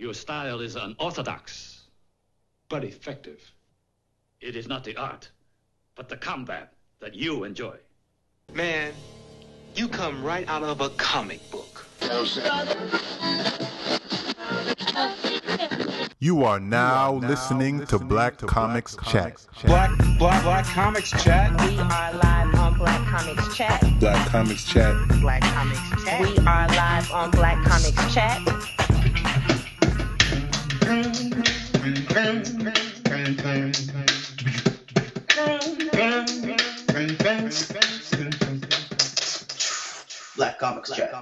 Your style is unorthodox. But effective. It is not the art, but the combat that you enjoy. Man, you come right out of a comic book. You are now listening to Black Comics Chat. Black Black Black Comics Chat. We are live on Black Comics Chat. Black Comics Chat. Black Comics Chat. We are live on Black Comics Chat. Black Comics Chat.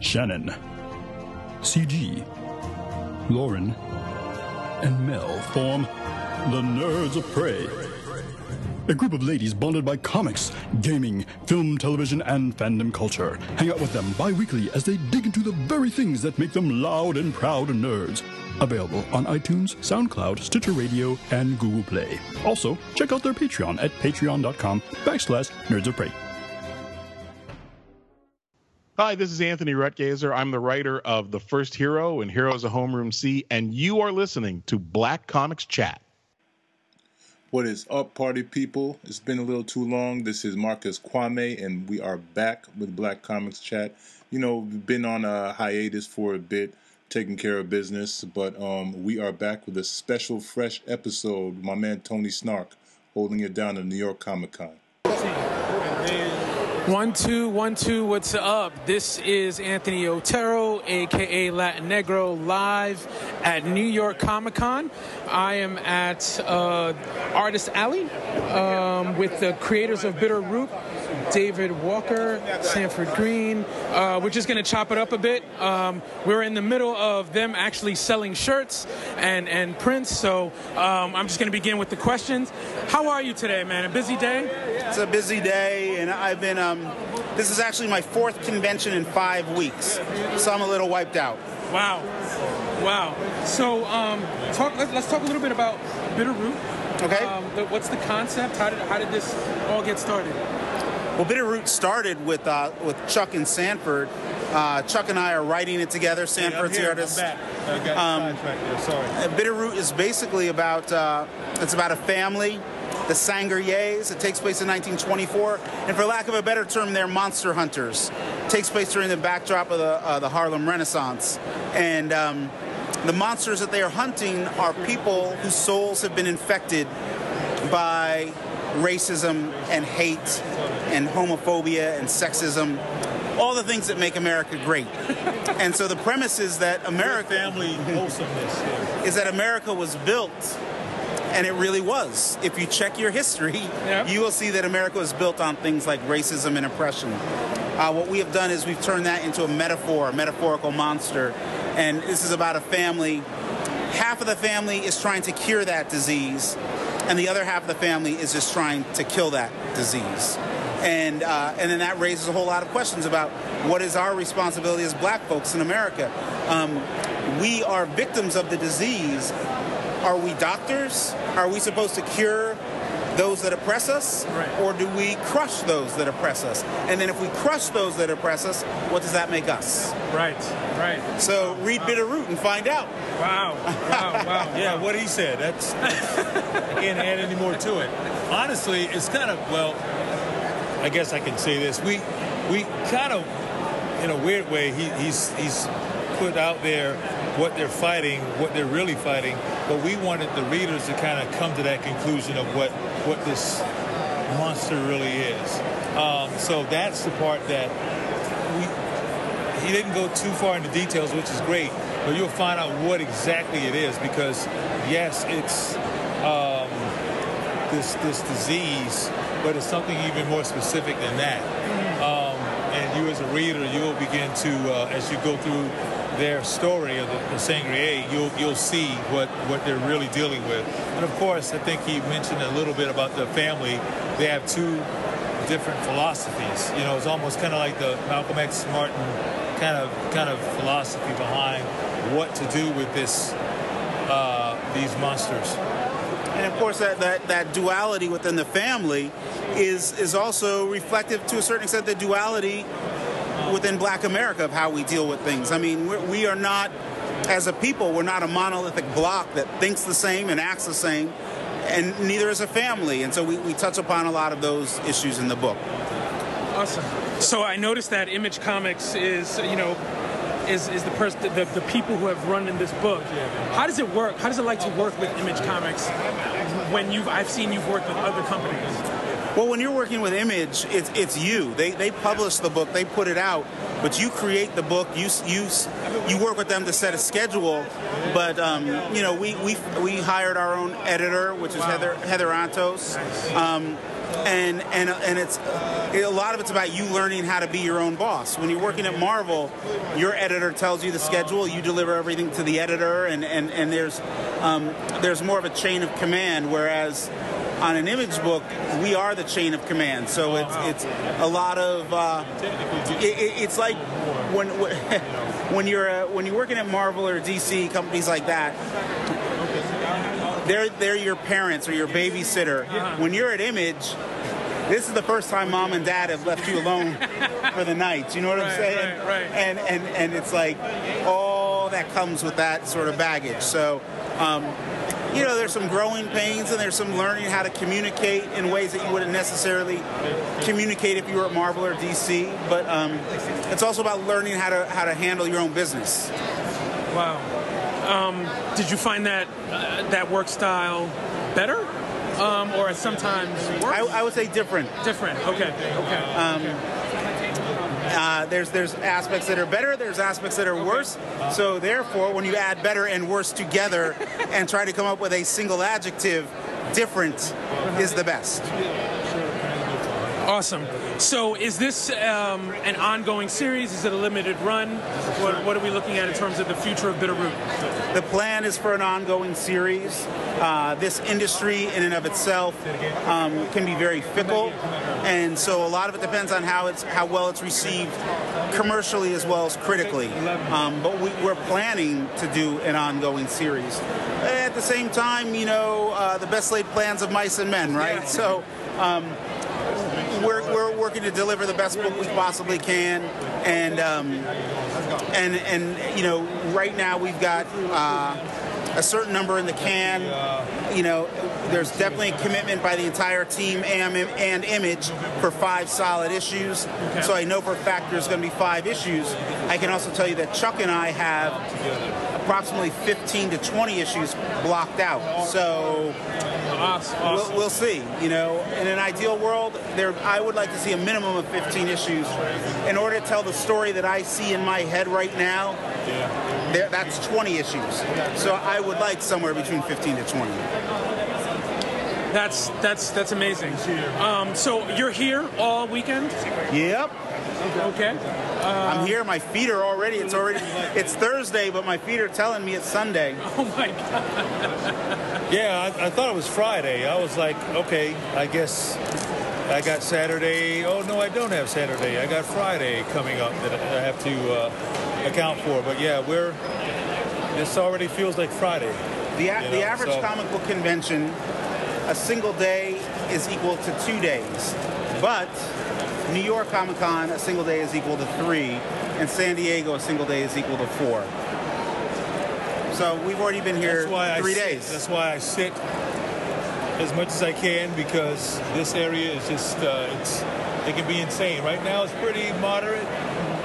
Shannon, CG, Lauren, and Mel form the Nerds of Prey. A group of ladies bonded by comics, gaming, film, television, and fandom culture. Hang out with them bi weekly as they dig into the very things that make them loud and proud nerds. Available on iTunes, SoundCloud, Stitcher Radio, and Google Play. Also, check out their Patreon at patreon.com backslash nerds of prey. Hi, this is Anthony Rutgazer. I'm the writer of The First Hero and Heroes of Homeroom C, and you are listening to Black Comics Chat. What is up, party people? It's been a little too long. This is Marcus Kwame, and we are back with Black Comics Chat. You know, we've been on a hiatus for a bit, taking care of business, but um, we are back with a special, fresh episode. My man Tony Snark holding it down at New York Comic Con. One two one two. What's up? This is Anthony Otero, aka Latin Negro, live at New York Comic Con. I am at uh, Artist Alley um, with the creators of Bitter Root, David Walker, Sanford Greene. Uh, we're just gonna chop it up a bit. Um, we're in the middle of them actually selling shirts and and prints, so um, I'm just gonna begin with the questions. How are you today, man? A busy day? It's a busy day, and I've been. Um, this is actually my fourth convention in five weeks, so I'm a little wiped out. Wow, wow. So, um, talk. Let's, let's talk a little bit about Bitterroot. Okay. Um, the, what's the concept? How did how did this all get started? Well, Bitterroot started with uh, with Chuck and Sanford. Uh, Chuck and I are writing it together. Sanford's the artist. Um, uh, Bitterroot is basically about uh, it's about a family, the Sangeryes. It takes place in 1924, and for lack of a better term, they're monster hunters. It takes place during the backdrop of the uh, the Harlem Renaissance, and um, the monsters that they are hunting are people whose souls have been infected by racism and hate and homophobia and sexism all the things that make America great. and so the premise is that America family wholesomeness here. is that America was built and it really was. If you check your history, you will see that America was built on things like racism and oppression. Uh, what we have done is we've turned that into a metaphor, a metaphorical monster. And this is about a family. Half of the family is trying to cure that disease, and the other half of the family is just trying to kill that disease. And, uh, and then that raises a whole lot of questions about what is our responsibility as black folks in America. Um, we are victims of the disease. Are we doctors? Are we supposed to cure those that oppress us? Or do we crush those that oppress us? And then if we crush those that oppress us, what does that make us? Right, right. So read Bitterroot and find out. Wow, wow, wow. Yeah, what he said. That's I can't add any more to it. Honestly, it's kind of well. I guess I can say this. We we kind of, in a weird way, he, he's he's put out there what they're fighting, what they're really fighting. But we wanted the readers to kind of come to that conclusion of what what this monster really is. Um, so that's the part that we he didn't go too far into details, which is great. But you'll find out what exactly it is because yes, it's um, this this disease, but it's something even more specific than that. Um, and you as a reader, you'll begin to uh, as you go through their story of the, the Sangerye, you'll you'll see what what they're really dealing with. And of course, I think he mentioned a little bit about the family. They have two different philosophies. You know, it's almost kind of like the Malcolm X Martin kind of kind of philosophy behind what to do with this uh, these monsters. And of course that, that, that duality within the family is is also reflective to a certain extent the duality within Black America of how we deal with things. I mean, we're, we are not, as a people, we're not a monolithic block that thinks the same and acts the same, and neither is a family. And so we, we touch upon a lot of those issues in the book. Awesome. So I noticed that Image Comics is, you know, is, is the person, the, the people who have run in this book. How does it work? How does it like to work with Image Comics when you've, I've seen you've worked with other companies? Well, when you're working with Image, it's, it's you. They, they publish the book, they put it out, but you create the book. You you you work with them to set a schedule. But um, you know, we, we we hired our own editor, which is Heather Heather Antos. Um, and and and it's a lot of it's about you learning how to be your own boss. When you're working at Marvel, your editor tells you the schedule, you deliver everything to the editor, and and and there's um, there's more of a chain of command. Whereas on an image book, we are the chain of command. So it's it's a lot of uh, it, it's like when when you're uh, when you're working at Marvel or DC companies like that. They're they're your parents or your babysitter. When you're at Image, this is the first time mom and dad have left you alone for the night. You know what right, I'm saying? Right, right. And and and it's like all that comes with that sort of baggage. So. Um, you know, there's some growing pains and there's some learning how to communicate in ways that you wouldn't necessarily communicate if you were at Marvel or DC. But um, it's also about learning how to how to handle your own business. Wow. Um, did you find that uh, that work style better, um, or sometimes worse? I, I, would say different. Different. Okay. Okay. Um, uh, there's there's aspects that are better. There's aspects that are okay. worse. So therefore, when you add better and worse together and try to come up with a single adjective, different is the best. Awesome. So, is this um, an ongoing series? Is it a limited run? What, what, are we looking at in terms of the future of Bitterroot? The plan is for an ongoing series. Uh, this industry, in and of itself, um, can be very fickle, and so a lot of it depends on how it's how well it's received commercially as well as critically. Um, but we, are planning to do an ongoing series. At the same time, you know, uh, the best laid plans of mice and men, right? So. Um, we're, we're working to deliver the best book we possibly can, and um, and and you know, right now we've got. Uh, a certain number in the can. You know, there's definitely a commitment by the entire team and, and Image for five solid issues. So I know for a fact there's going to be five issues. I can also tell you that Chuck and I have approximately 15 to 20 issues blocked out. So awesome. We'll, we'll, see. You know, in an ideal world, there I would like to see a minimum of 15 issues in order to tell the story that I see in my head right now. There, that's 20 issues. So I would like somewhere between 15 to 20. That's that's that's amazing. Um, so you're here all weekend? Yep. Okay. Uh, I'm here. My feet are already. It's already. It's Thursday, but my feet are telling me it's Sunday. Oh my god. Yeah, I, I thought it was Friday. I was like, okay, I guess I got Saturday. Oh no, I don't have Saturday. I got Friday coming up that I have to uh, account for. But yeah, we're. This already feels like Friday. The, a- you know, the average so. comic book convention, a single day is equal to two days, but New York Comic Con, a single day is equal to three, and San Diego, a single day is equal to four. So we've already been here three days. That's why I sit as much as I can because this area is just uh, it's it can be insane. Right now it's pretty moderate,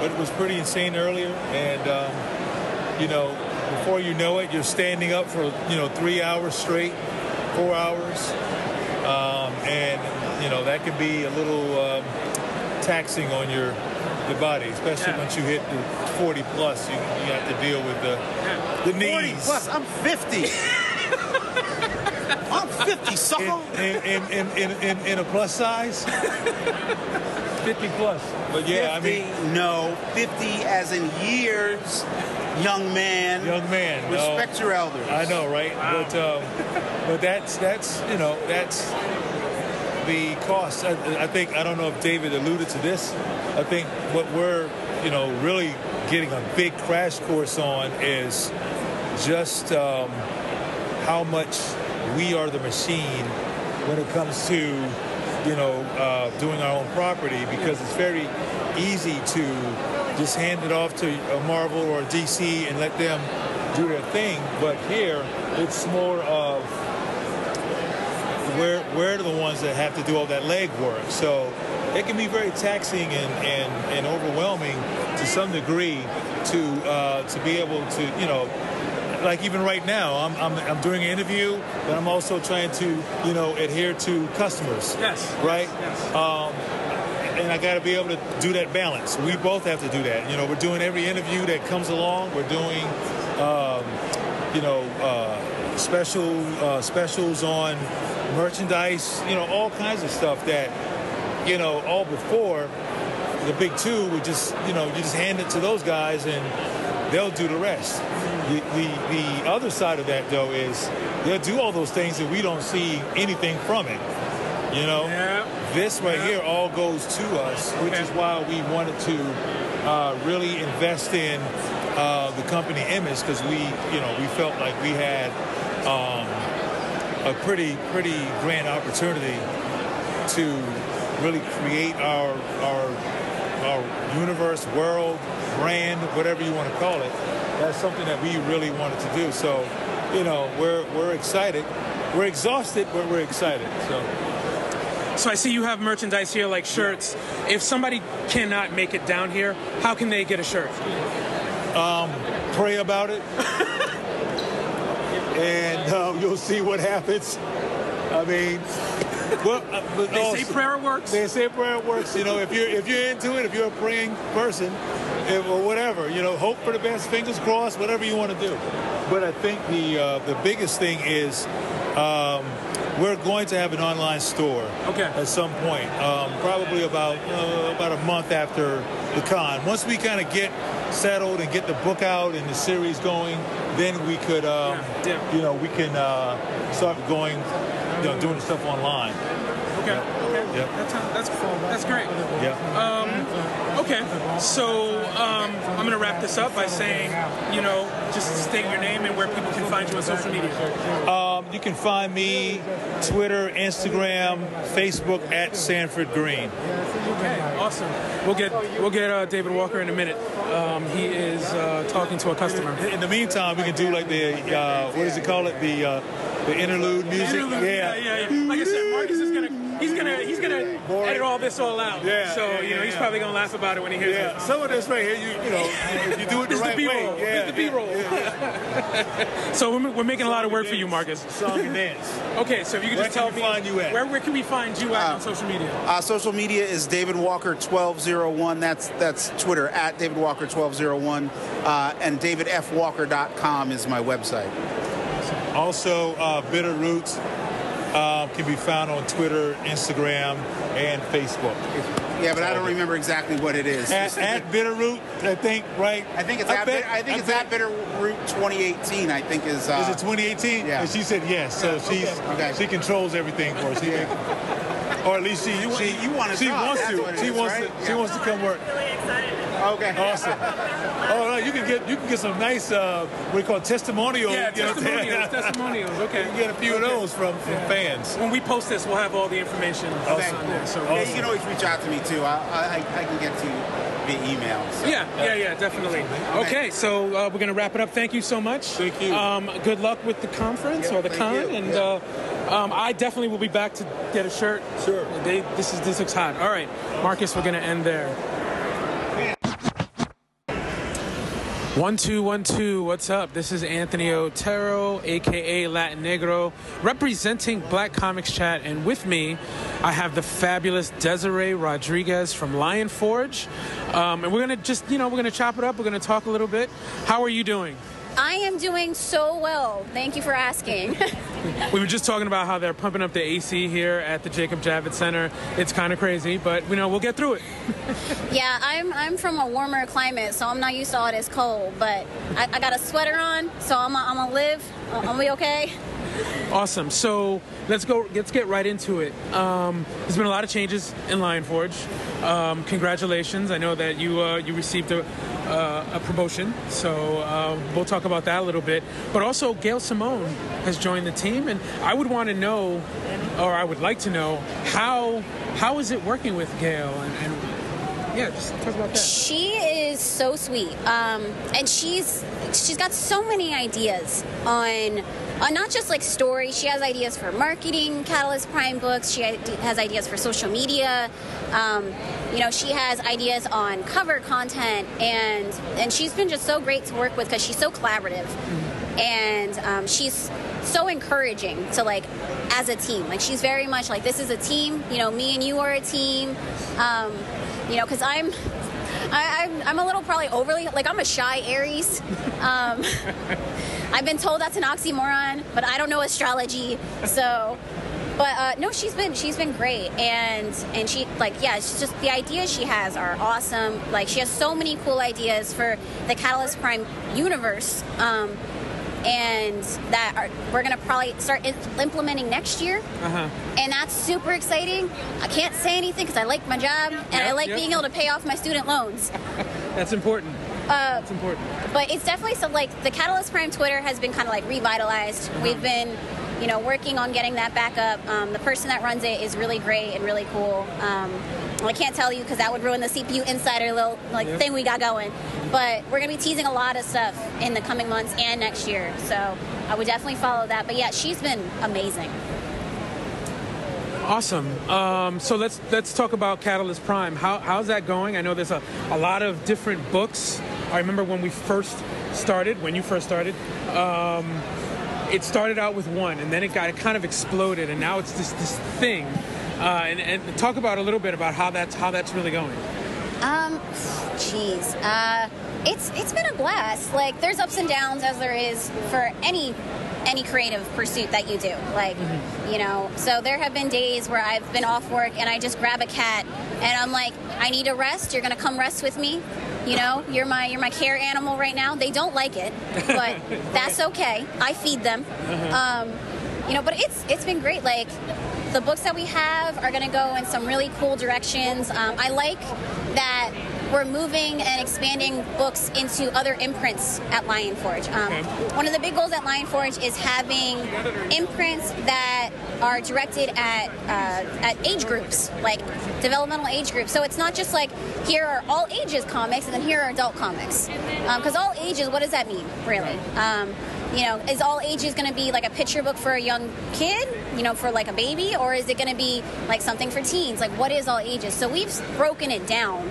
but it was pretty insane earlier, and um, you know before you know it, you're standing up for you know three hours straight, four hours, um, and you know that can be a little. Um, taxing on your your body, especially yeah. once you hit the 40 plus. You, you have to deal with the yeah. the knees. 40 plus. I'm 50. I'm 50, sucker. In, in, in, in, in, in a plus size? 50 plus. But yeah, 50, I mean. No, 50 as in years, young man. Young man. Respect no. your elders. I know, right? Wow. But, um, but that's, that's, you know, that's the cost. I, I, think I don't know if David alluded to this. I think what we're you know really getting a big crash course on is just um, how much we are the machine when it comes to, you know, uh, doing our own property because it's very easy to just hand it off to a Marvel or a DC and let them do their thing. But here, it's more of we're, the ones that have to do all that legwork. So it can be very taxing and, and, and overwhelming to some degree to uh, to be able to, you know, like even right now, I'm, I'm, I'm doing an interview, but I'm also trying to, you know, adhere to customers. Yes. Right? Yes. Um, and I got to be able to do that balance. We both have to do that. You know, we're doing every interview that comes along. We're doing, um, you know, uh, special uh, specials on merchandise. You know, all kinds of stuff that, you know, all before the big two would just, you know, you just hand it to those guys and they'll do the rest. The, the, the other side of that, though, is they'll do all those things and we don't see anything from it. You know, this right here all goes to us, which is why we wanted to uh, really invest in uh, the company image because we, you know, we felt like we had um, a pretty, pretty grand opportunity to really create our our our universe, world, brand, whatever you want to call it. That's something that we really wanted to do. So, you know, we're we're excited. We're exhausted, but we're excited. So. So I see you have merchandise here, like shirts. If somebody cannot make it down here, how can they get a shirt? Um, pray about it, and um, you'll see what happens. I mean, well, uh, They say prayer works. They say prayer works. You know, if you're if you're into it, if you're a praying person, if, or whatever, you know, hope for the best, fingers crossed, whatever you want to do. But I think the uh, the biggest thing is um, we're going to have an online store okay. at some point, um, probably about uh, about a month after the con. Once we kind of get settled and get the book out and the series going, then we could, um, you know, we can uh, start going, you know, doing stuff online. Okay. Okay. Yep. That's that's that's great. Yeah. Um, okay. So um, I'm gonna wrap this up by saying, you know, just state your name and where people can find you on social media. Um, you can find me Twitter, Instagram, Facebook at Sanford Greene. Okay. Awesome. We'll get we'll get uh, David Walker in a minute. Um, he is uh, talking to a customer. In the meantime, we can do like the uh, what does it call it? The uh, the interlude music. Interlude, yeah, yeah, yeah. Like I said, Marcus is gonna he's gonna he's gonna edit all this all out. Yeah, So yeah, you know yeah, he's yeah. probably gonna laugh about it when he hears Yeah, it. some of this right here, you you know, if you do it the This is right the way, B-roll. yeah, This is the B-roll. so we're, we're making a lot of work for you, Marcus. Song and dance. Okay, so if you could Where just tell we me find you at? where where can we find you at on social media? Uh, social media is David Walker 1201. That's that's Twitter at David Walker 1201. Uh, and DavidFWalker.com is my website. Also, uh, Bitter Roots uh, can be found on Twitter, Instagram, and Facebook. Yeah, but I don't remember exactly what it is. At, at Bitter Root, I think, right? I think it's I at bet- I think I it's bet- at Bitter Root 2018. I think is. Uh, Is it 2018? Yeah. And she said yes. So she's Okay. she controls everything for us. She can- or at least she You- she, you wanna she talk, wants that's to. She is, wants right? to. She Yeah. wants to come work. Okay. Awesome. Oh, no, you can get you can get some nice uh, what do you call it, testimonial. Yeah, you know, testimonials, testimonials. Okay. You can get a few of those from, from fans. When we post this, we'll have all the information Okay. on there. So Yeah, you can always reach out to me too. I, I, I can get to you via email. so. Yeah, yeah, yeah, definitely. Okay, so uh, we're gonna wrap it up. Thank you so much. Thank you. Um, good luck with the conference Yeah, or the con, you. and Yeah. uh, um, I definitely will be back to get a shirt. Sure. They, this is this looks hot. All right, Marcus, we're gonna end there. One two one two. What's up? This is Anthony Otero, aka Latin Negro, representing Black Comics Chat, and with me, I have the fabulous Desiree Rodriguez from Lion Forge, um, and we're gonna just you know we're gonna chop it up. We're gonna talk a little bit. How are you doing? I am doing so well. Thank you for asking. We were just talking about how they're pumping up the AC here at the Jacob Javits Center. It's kind of crazy, but you know we'll get through it. yeah, I'm I'm from a warmer climate, so I'm not used to all this cold. But I, I got a sweater on, so I'm I'm gonna live. I'm be okay. Awesome. So let's go. Let's get right into it. Um, there's been a lot of changes in Lion Forge. Um, congratulations. I know that you uh, you received a, uh, a promotion, so uh, we'll talk about that a little bit. But also, Gail Simone has joined the team, and I would want to know, or I would like to know, how how is it working with Gail? And, and yeah, just talk about that. She is so sweet, um, and she's she's got so many ideas on. On not just like stories, she has ideas for marketing, Catalyst Prime books. She has ideas for social media. Um, you know, she has ideas on cover content, and and she's been just so great to work with because she's so collaborative, and um, she's so encouraging to like as a team. Like she's very much like this is a team. You know, me and you are a team. Um, you know, because I'm. I, I'm, I'm a little probably overly like I'm a shy Aries. Um, I've been told that's an oxymoron, but I don't know astrology, so but uh, no, she's been she's been great, and and she like yeah, she's just the ideas she has are awesome. Like she has so many cool ideas for the Catalyst Prime universe, um, and that are, we're gonna probably start in, implementing next year. Uh-huh. And that's super exciting. I can't say anything because I like my job and I like yep. being able to pay off my student loans. That's important. Uh, That's important. but it's definitely so like the Catalyst Prime Twitter has been kind of like revitalized. We've been, you know, working on getting that back up. Um, the person that runs it is really great and really cool. Um, I can't tell you because that would ruin the CPU Insider little like Yeah. thing we got going. But we're gonna be teasing a lot of stuff in the coming months and next year. So I would definitely follow that. But yeah, she's been amazing. Awesome. Um, so let's let's talk about Catalyst Prime. How, how's that going? I know there's a, a lot of different books. I remember when we first started, when you first started, um, it started out with one, and then it got it kind of exploded, and now it's this this thing. Uh, and, and talk about a little bit about how that's how that's really going. Um, jeez, uh, it's it's been a blast. Like, there's ups and downs as there is for any any creative pursuit that you do. Like, you know, so there have been days where I've been off work and I just grab a cat and I'm like, I need a rest. You're gonna come rest with me. You know, you're my you're my care animal right now. They don't like it, but that's okay. I feed them. Um, you know, but it's it's been great. Like the books that we have are going to go in some really cool directions. Um, I like that we're moving and expanding books into other imprints at Lion Forge. Um, One of the big goals at Lion Forge is having imprints that are directed at uh, at age groups, like developmental age groups. So it's not just like here are all ages comics and then here are adult comics. Because all ages, what does that mean, really? Um, you know, is all ages going to be like a picture book for a young kid, you know, for like a baby, or is it going to be like something for teens? Like, what is all ages? So we've broken it down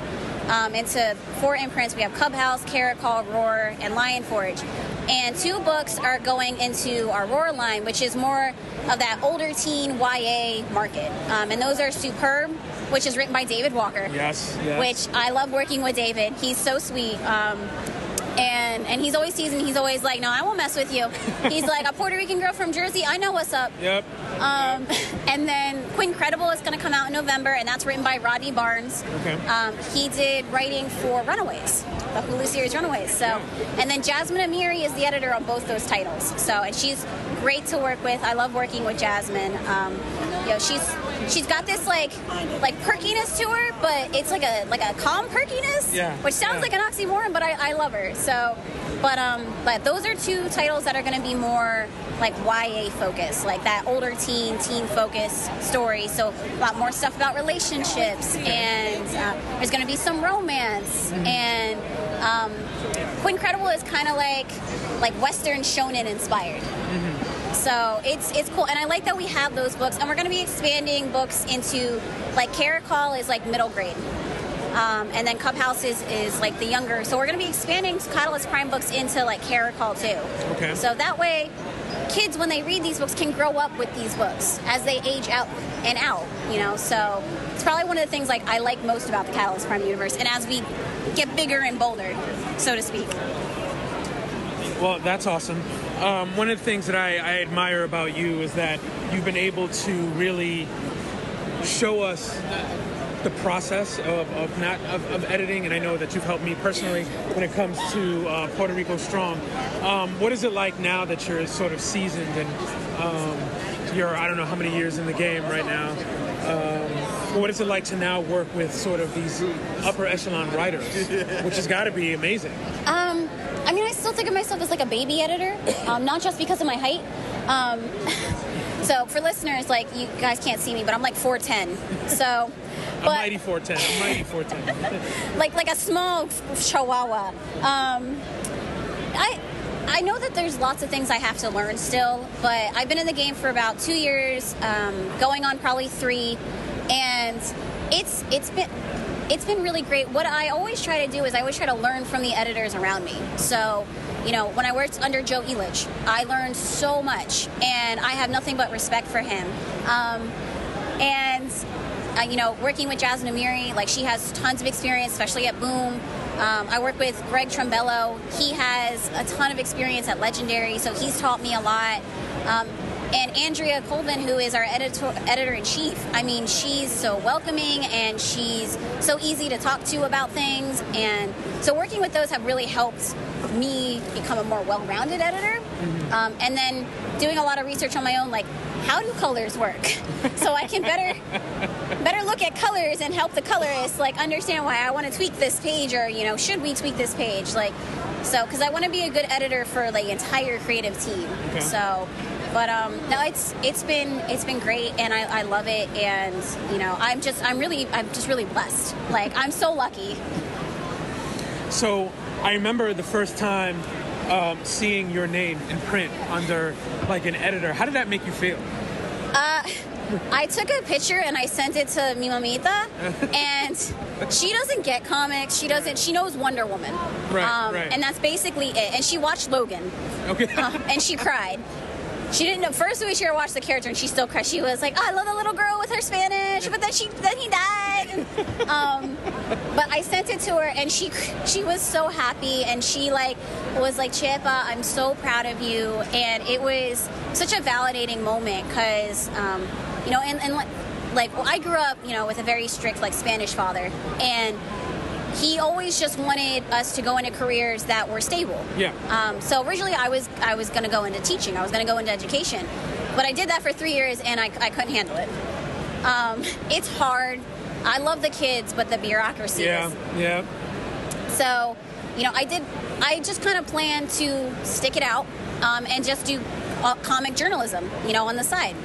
um, into four imprints. We have Cubhouse, Caracol, Roar, and Lion Forge. And two books are going into our Roar line, which is more of that older teen YA market. Um, and those are Superb, which is written by David Walker Yes. yes. which I love working with David. He's so sweet. Um, and and he's always teasing. He's always like, "No, I won't mess with you." He's like a Puerto Rican girl from Jersey. I know what's up. Yep. Um, and then Quincredible is going to come out in November, and that's written by Rodney Barnes. Okay. Um, he did writing for Runaways, the Hulu series Runaways. So, and then Jasmine Amiri is the editor on both those titles. So, and she's great to work with. I love working with Jasmine. Um, know, she's she's got this like like perkiness to her, but it's like a like a calm perkiness, Yeah, which sounds yeah. like an oxymoron, but I, I love her. So, but um, but those are two titles that are going to be more like YA focused, like that older teen, teen focus story. So a lot more stuff about relationships, and uh, there's going to be some romance, and um, Quincredible is kind of like like Western shonen inspired. So it's it's cool, and I like that we have those books, and we're going to be expanding books into like Caracol is like middle grade, um, and then Cubhouse is is like the younger. So we're going to be expanding Catalyst Prime books into like Caracol too. Okay. So that way, kids when they read these books can grow up with these books as they age out and out. You know, so it's probably one of the things like I like most about the Catalyst Prime universe, and as we get bigger and bolder, so to speak. Well, that's awesome. Um, one of the things that I, I admire about you is that you've been able to really show us the process of, of not of, of editing, and I know that you've helped me personally when it comes to uh, Puerto Rico Strong. Um, what is it like now that you're sort of seasoned and um, your I don't know how many years in the game right now. Um, what is it like to now work with sort of these upper echelon writers, which has got to be amazing? I think of myself as like a baby editor, um, not just because of my height. Um, so for listeners, like you guys can't see me, but I'm like 4'10. So, a mighty 410. A mighty 410. like like a small chihuahua. Um, I I know that there's lots of things I have to learn still, but I've been in the game for about two years, um, going on probably three, and it's it's been it's been really great. What I always try to do is I always try to learn from the editors around me. So, you know, when I worked under Joe Illidge, I learned so much, and I have nothing but respect for him. Um, and uh, you know, working with Jasmine Amiri, like she has tons of experience, especially at Boom. Um, I work with Greg Tumbarello. He has a ton of experience at Legendary, so he's taught me a lot. Um, and Andrea Colvin, who is our editor editor in chief. I mean, she's so welcoming and she's so easy to talk to about things. And so working with those have really helped me become a more well-rounded editor. Um, and then doing a lot of research on my own, like how do colors work, so I can better better look at colors and help the colorists like understand why I want to tweak this page or you know should we tweak this page like so because I want to be a good editor for the entire creative team. Okay. So but um, no, it's it's been it's been great, and I, I love it, and you know, I'm just I'm really I'm just really blessed. Like I'm so lucky. So I remember the first time um, seeing your name in print under like an editor. How did that make you feel? Uh, I took a picture and I sent it to mi mamita, and she doesn't get comics. She doesn't. She knows Wonder Woman, Right, um, right. and that's basically it. And she watched Logan, Okay. uh, and she cried. She didn't know. First, we sure watched the character, and she still cried. She was like, oh, "I love the little girl with her Spanish," but then she then he died. um, but I sent it to her, and she she was so happy, and she like was like, "Chepa, I'm so proud of you," and it was such a validating moment because um, you know, and, and like, like well, I grew up, you know, with a very strict like Spanish father, and he always just wanted us to go into careers that were stable. Yeah. Um, so originally, I was I was going to go into teaching. I was going to go into education, but I did that for three years, and I, I couldn't handle it. Um, it's hard. I love the kids, but the bureaucracy Yeah. is Yeah. so, you know, I did. I just kind of planned to stick it out um, and just do uh, comic journalism, you know, on the side.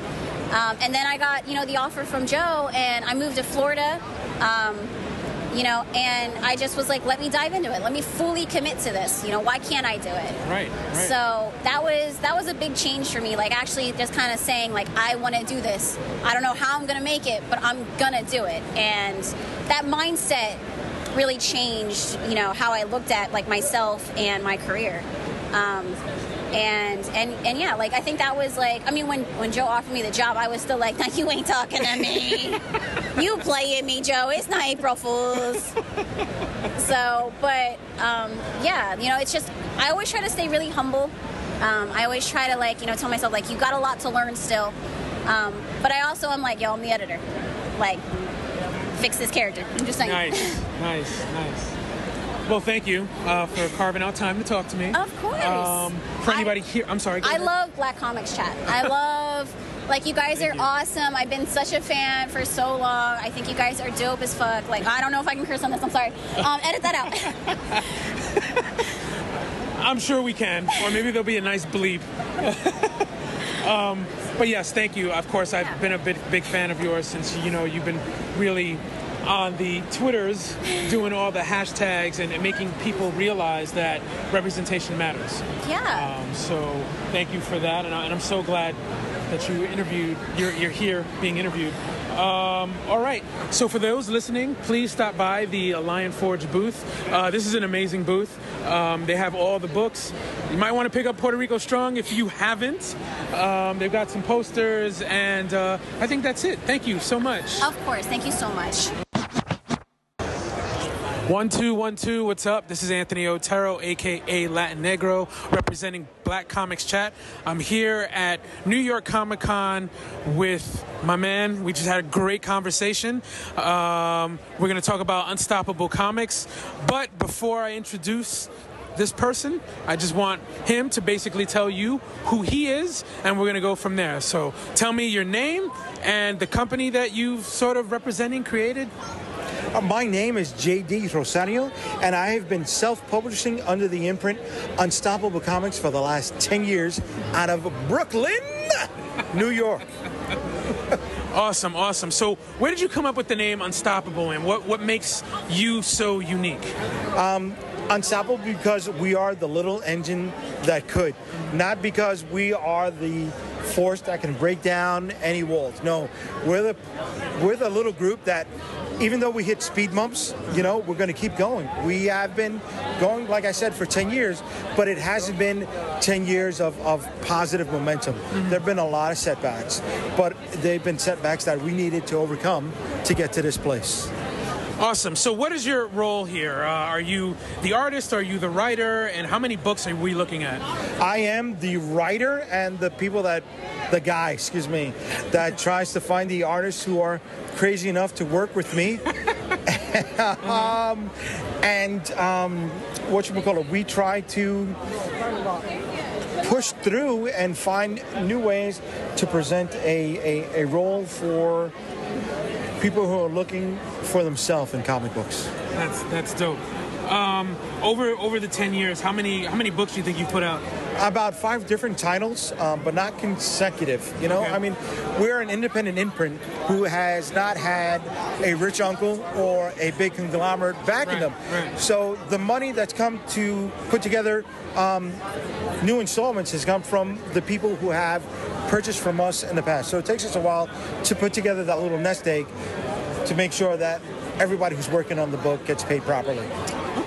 Um, and then I got, you know, the offer from Joe, and I moved to Florida. You know, and I just was like, let me dive into it. Let me fully commit to this. You know, why can't I do it? Right. right. So that was that was a big change for me. Like actually, just kind of saying like I want to do this. I don't know how I'm gonna make it, but I'm gonna do it. And that mindset really changed. You know how I looked at like myself and my career. Um, and and and yeah, like I think that was like I mean when when Joe offered me the job, I was still like, "Nah, you ain't talking to me. you playing me, Joe. It's not April Fools." so, but um, yeah, you know, it's just I always try to stay really humble. Um, I always try to like you know tell myself like you got a lot to learn still. Um, but I also am like, yo, I'm the editor. Like, fix this character. I'm just saying. Nice, nice, nice. Well, thank you uh, for carving out time to talk to me. Of course. Um, for anybody here, I'm sorry. I ahead. love Black Comics Chat. I love, like, you guys are awesome. I've been such a fan for so long. I think you guys are dope as fuck. Like, I don't know if I can curse on this. I'm sorry. Um, edit that out. I'm sure we can, or maybe there'll be a nice bleep. um, but yes, thank you. Of course, I've been a big, big fan of yours since you know you've been really on the Twitters doing all the hashtags and, and making people realize that representation matters. Yeah. Um, so thank you for that, and, I, and I'm so glad that you interviewed. You're, you're here being interviewed. Um, all right. So for those listening, please stop by the Lion Forge booth. Uh, this is an amazing booth. Um, they have all the books. You might want to pick up Puerto Rico Strong if you haven't. Um, they've got some posters, and uh, I think that's it. Thank you so much. Of course. Thank you so much. One two one two. What's up? This is Anthony Otero, aka Latin Negro, representing Black Comics Chat. I'm here at New York Comic Con with my man. We just had a great conversation. Um, we're to talk about Unstoppable Comics, but before I introduce this person. I just want him to basically tell you who he is, and we're gonna go from there. So tell me your name and the company that you've sort of representing, created. Uh, my name is JD Rosario, and I have been self publishing under the imprint Unstoppable Comics for the last 10 years out of Brooklyn, New York. Awesome, awesome. So, where did you come up with the name Unstoppable, and what what makes you so unique? Um, unstoppable because we are the little engine that could, not because we are the force that can break down any walls. No, we're the we're the little group that even though we hit speed bumps, you know, we're going to keep going. We have been going, like I said, for 10 years, but it hasn't been 10 years of, of positive momentum. Mm-hmm. There have been a lot of setbacks, but they've been setbacks that we needed to overcome to get to this place. Awesome. So, what is your role here? Uh, are you the artist? Are you the writer? And how many books are we looking at? I am the writer and the people that, the guy, excuse me, that tries to find the artists who are crazy enough to work with me. um, and um, what you call it? We try to push through and find new ways to present a, a, a role for people who are looking for themselves in comic books. That's that's dope. Um, over over the ten years, how many how many books do you think you've put out? About five different titles, um, but not consecutive. You know, okay. I mean, we're an independent imprint who has not had a rich uncle or a big conglomerate backing right, them. Right. So the money that's come to put together um, new installments has come from the people who have purchased from us in the past. So it takes us a while to put together that little nest egg to make sure that everybody who's working on the book gets paid properly.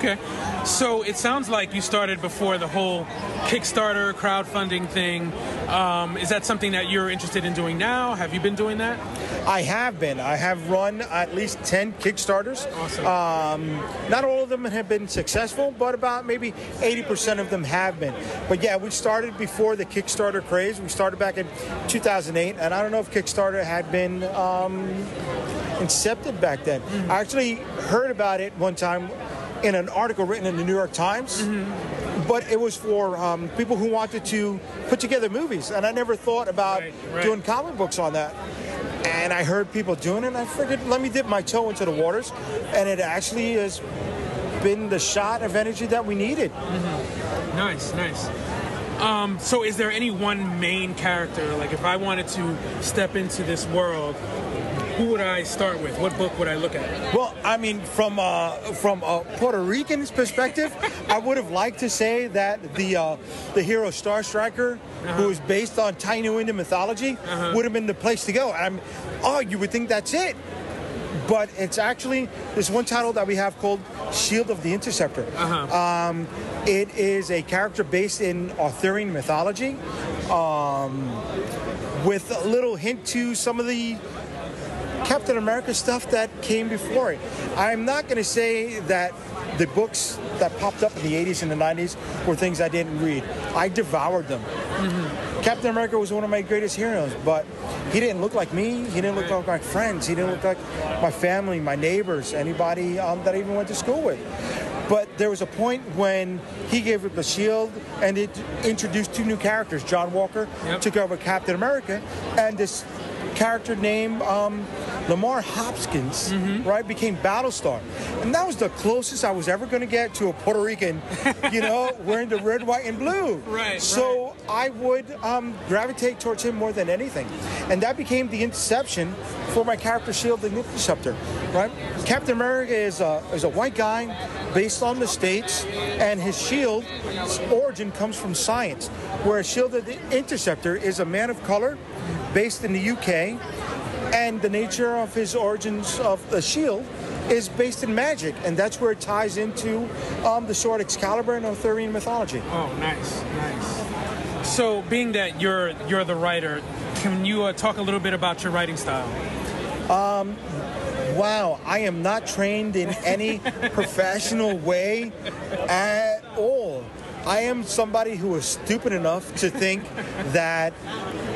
Okay. So it sounds like you started before the whole Kickstarter crowdfunding thing. Um, is that something that you're interested in doing now? Have you been doing that? I have been. I have run at least 10 Kickstarters. Awesome. Um, not all of them have been successful, but about maybe 80% of them have been. But yeah, we started before the Kickstarter craze. We started back in 2008, and I don't know if Kickstarter had been um, incepted back then. Mm-hmm. I actually heard about it one time in an article written in the New York Times. Mm-hmm. But it was for um, people who wanted to put together movies, and I never thought about right, right. doing comic books on that. And I heard people doing it, and I figured, let me dip my toe into the waters, and it actually has been the shot of energy that we needed. Mm-hmm. Nice, nice. Um, so, is there any one main character? Like, if I wanted to step into this world, who would I start with? What book would I look at? Well, I mean, from uh, from a Puerto Rican's perspective, I would have liked to say that the uh, the hero Star Striker, uh-huh. who is based on Taino Indian mythology, uh-huh. would have been the place to go. I'm, oh, you would think that's it, but it's actually there's one title that we have called Shield of the Interceptor. Uh-huh. Um, it is a character based in Arthurian mythology. Um, with a little hint to some of the Captain America stuff that came before it. I'm not going to say that the books that popped up in the 80s and the 90s were things I didn't read. I devoured them. Mm-hmm. Captain America was one of my greatest heroes, but he didn't look like me. He didn't look like my friends. He didn't look like my family, my neighbors, anybody um, that I even went to school with. But there was a point when he gave up the shield and it introduced two new characters. John Walker yep. took over Captain America, and this character named um, Lemar Hoskins, mm-hmm. right, became Battlestar. And that was the closest I was ever going to get to a Puerto Rican, you know, wearing the red, white, and blue. Right. So right. I would um, gravitate towards him more than anything. And that became the interception for my character Shield the Interceptor, right? Captain America is a, is a white guy based on the States, and his shield origin comes from science, whereas Shield the Interceptor is a man of color based in the UK, and the nature of his origins of the shield is based in magic, and that's where it ties into um, the sword Excalibur and Arthurian mythology. Oh, nice, nice. So, being that you're you're the writer, can you uh, talk a little bit about your writing style? Um, wow, I am not trained in any professional way at all. I am somebody who is stupid enough to think that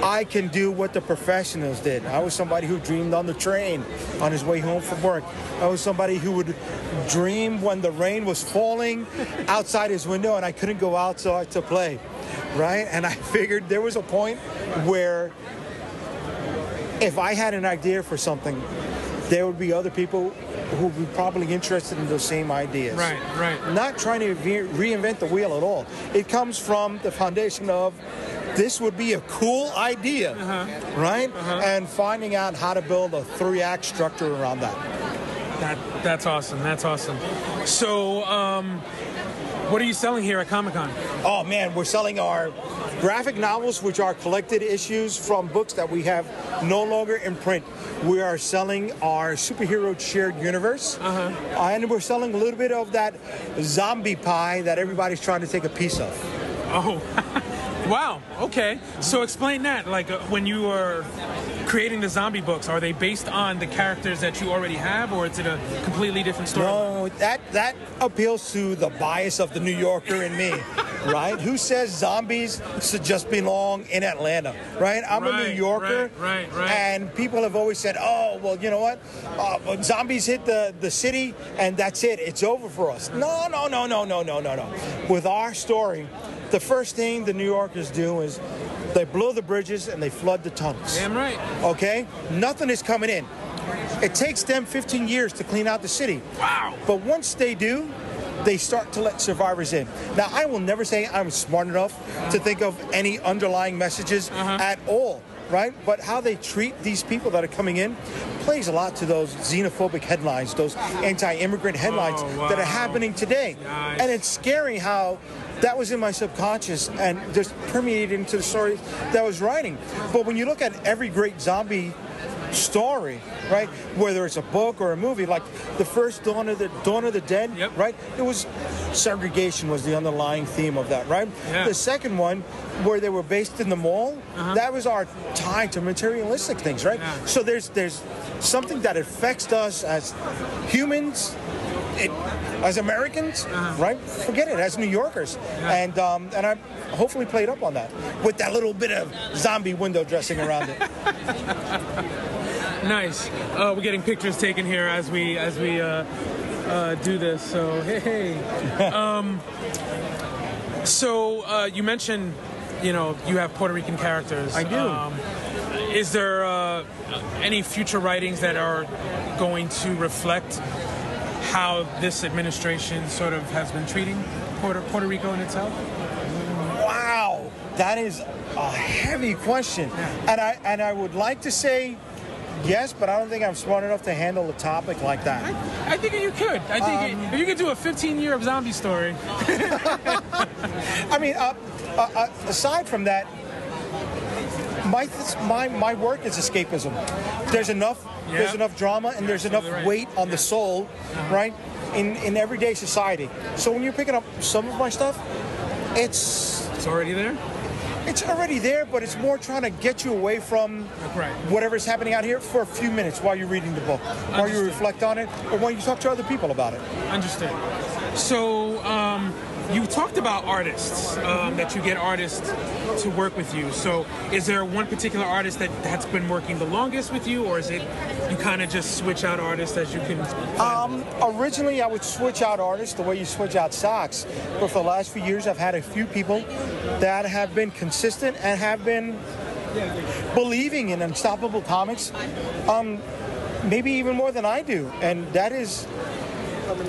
I can do what the professionals did. I was somebody who dreamed on the train on his way home from work. I was somebody who would dream when the rain was falling outside his window and I couldn't go outside to play, right? And I figured there was a point where if I had an idea for something, there would be other people who would be probably interested in those same ideas. Right, right. Not trying to re- reinvent the wheel at all. It comes from the foundation of this would be a cool idea, Uh-huh. right? And finding out how to build a three-act structure around that. That that's awesome. That's awesome. So, um, what are you selling here at Comic Con? Oh man, we're selling our graphic novels, which are collected issues from books that we have no longer in print. We are selling our superhero shared universe, uh-huh. and we're selling a little bit of that zombie pie that everybody's trying to take a piece of. Oh, wow. Okay. So explain that. Like uh, when you were creating the zombie books, are they based on the characters that you already have, or is it a completely different story? No, that that appeals to the bias of the New Yorker in me, right? Who says zombies should just belong in Atlanta, right? I'm a New Yorker, right, right, right. and people have always said, "Oh, well, you know what? Uh, zombies hit the the city, and that's it. It's over for us." No, no, no, no, no, no, no, no. With our story, the first thing the New Yorkers do is they blow the bridges and they flood the tunnels. Damn right. Okay? Nothing is coming in. It takes them 15 years to clean out the city. Wow. But once they do, they start to let survivors in. Now, I will never say I'm smart enough to think of any underlying messages Uh-huh. at all, right? But how they treat these people that are coming in plays a lot to those xenophobic headlines, those anti-immigrant headlines Oh, that are happening today. Nice. And it's scary how that was in my subconscious and just permeated into the story that I was writing. But when you look at every great zombie story, right? Whether it's a book or a movie, like the first Dawn of the Dawn of the Dead, right? It was segregation was the underlying theme of that, right? Yeah. The second one, where they were based in the mall, uh-huh. that was our tie to materialistic things, right? So there's there's something that affects us as humans. It, as Americans, right? Forget it. As New Yorkers, and um, and I hopefully played up on that with that little bit of zombie window dressing around it. Nice. Uh, we're getting pictures taken here as we as we uh, uh, do this. So hey, hey. um, so uh, you mentioned, you know, you have Puerto Rican characters. I do. Um, is there uh, any future writings that are going to reflect how this administration sort of has been treating Puerto, Puerto Rico in itself? Wow, that is a heavy question, and I and I would like to say yes, but I don't think I'm smart enough to handle a topic like that. I think you could. I think Um, if you could do a 15 year of zombie story. I mean, uh, uh, uh, aside from that, my my my work is escapism. There's enough Yeah. there's enough drama and there's enough right. weight on the soul, right? In in everyday society. So when you're picking up some of my stuff, it's It's already there. it's already there, but it's more trying to get you away from Right. whatever's happening out here for a few minutes while you're reading the book, while you reflect on it, or while you talk to other people about it. Understood. So, um, you talked about artists, um, that you get artists to work with you. So, is there one particular artist that that's been working the longest with you, or is it you kind of just switch out artists as you can? Um, originally, I would switch out artists the way you switch out socks, but for the last few years, I've had a few people that have been consistent and have been believing in Unstoppable Comics, um, maybe even more than I do, and that is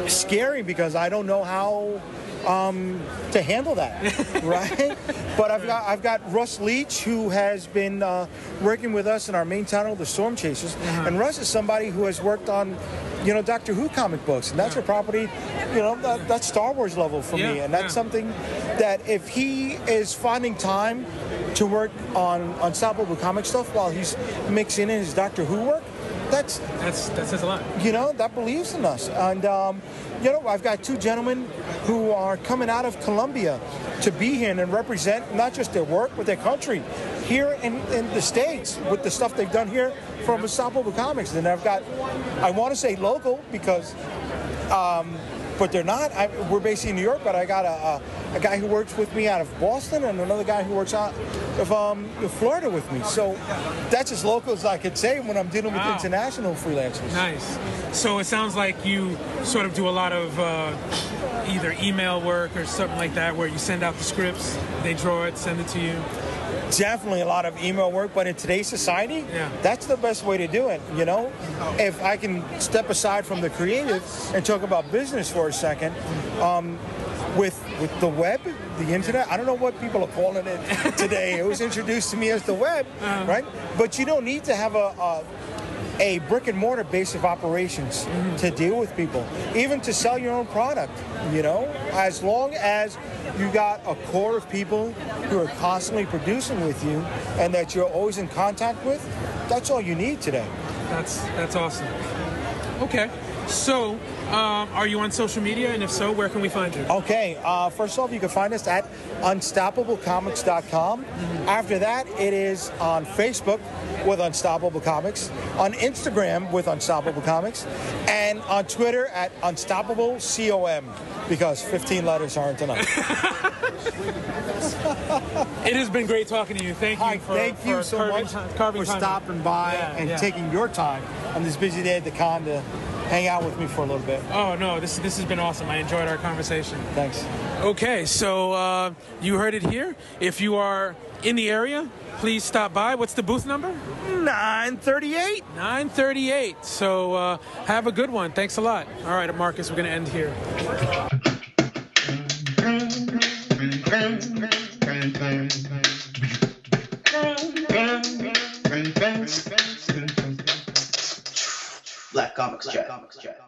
scary because I don't know how um, to handle that, right? But I've got I've got Russ Leach who has been uh, working with us in our main title, The Storm Chasers, and Russ is somebody who has worked on, you know, Doctor Who comic books, and that's a property, you know, that, that's Star Wars level for me, and that's yeah. something that if he is finding time to work on Unstoppable comic stuff while he's mixing in his Doctor Who work, that's That's that says a lot. you know, that believes in us. And, um, you know, I've got two gentlemen who are coming out of Colombia to be here and represent not just their work, but their country here in, in the States with the stuff they've done here from Unstoppable Comics. And I've got, I want to say local because, um, but they're not. I, we're based in New York, but I got a, a, a guy who works with me out of Boston and another guy who works out of um, Florida with me. So that's as local as I could say when I'm dealing with Wow. international freelancers. Nice. So it sounds like you sort of do a lot of uh, either email work or something like that, where you send out the scripts, they draw it, send it to you. Definitely a lot of email work, but in today's society, Yeah. that's the best way to do it. You know, if I can step aside from the creative and talk about business for a second, um, with with the web, the internet. I don't know what people are calling it today. it was introduced to me as the web, uh-huh. right? But you don't need to have a. a a brick and mortar base of operations mm-hmm. to deal with people, even to sell your own product, you know, as long as you got a core of people who are constantly producing with you and that you're always in contact with, that's all you need today. That's that's awesome. Okay. So, um, are you on social media? And if so, where can we find you? Okay, uh, first off, you can find us at unstoppablecomics.com. After that, it is on Facebook with Unstoppable Comics, on Instagram with Unstoppable Comics, and on Twitter at Unstoppable COM because 15 letters aren't enough. It has been great talking to you. Thank you Hi, for thank you for so carving much carving for stopping by Yeah, and yeah. taking your time on this busy day at the con to hang out with me for a little bit. Oh no, this this has been awesome. I enjoyed our conversation. Thanks. Okay, so uh, you heard it here. If you are in the area, please stop by. What's the booth number? 938. 938. So uh, have a good one. Thanks a lot. All right, Marcus, we're going to end here. Black Comics Chat.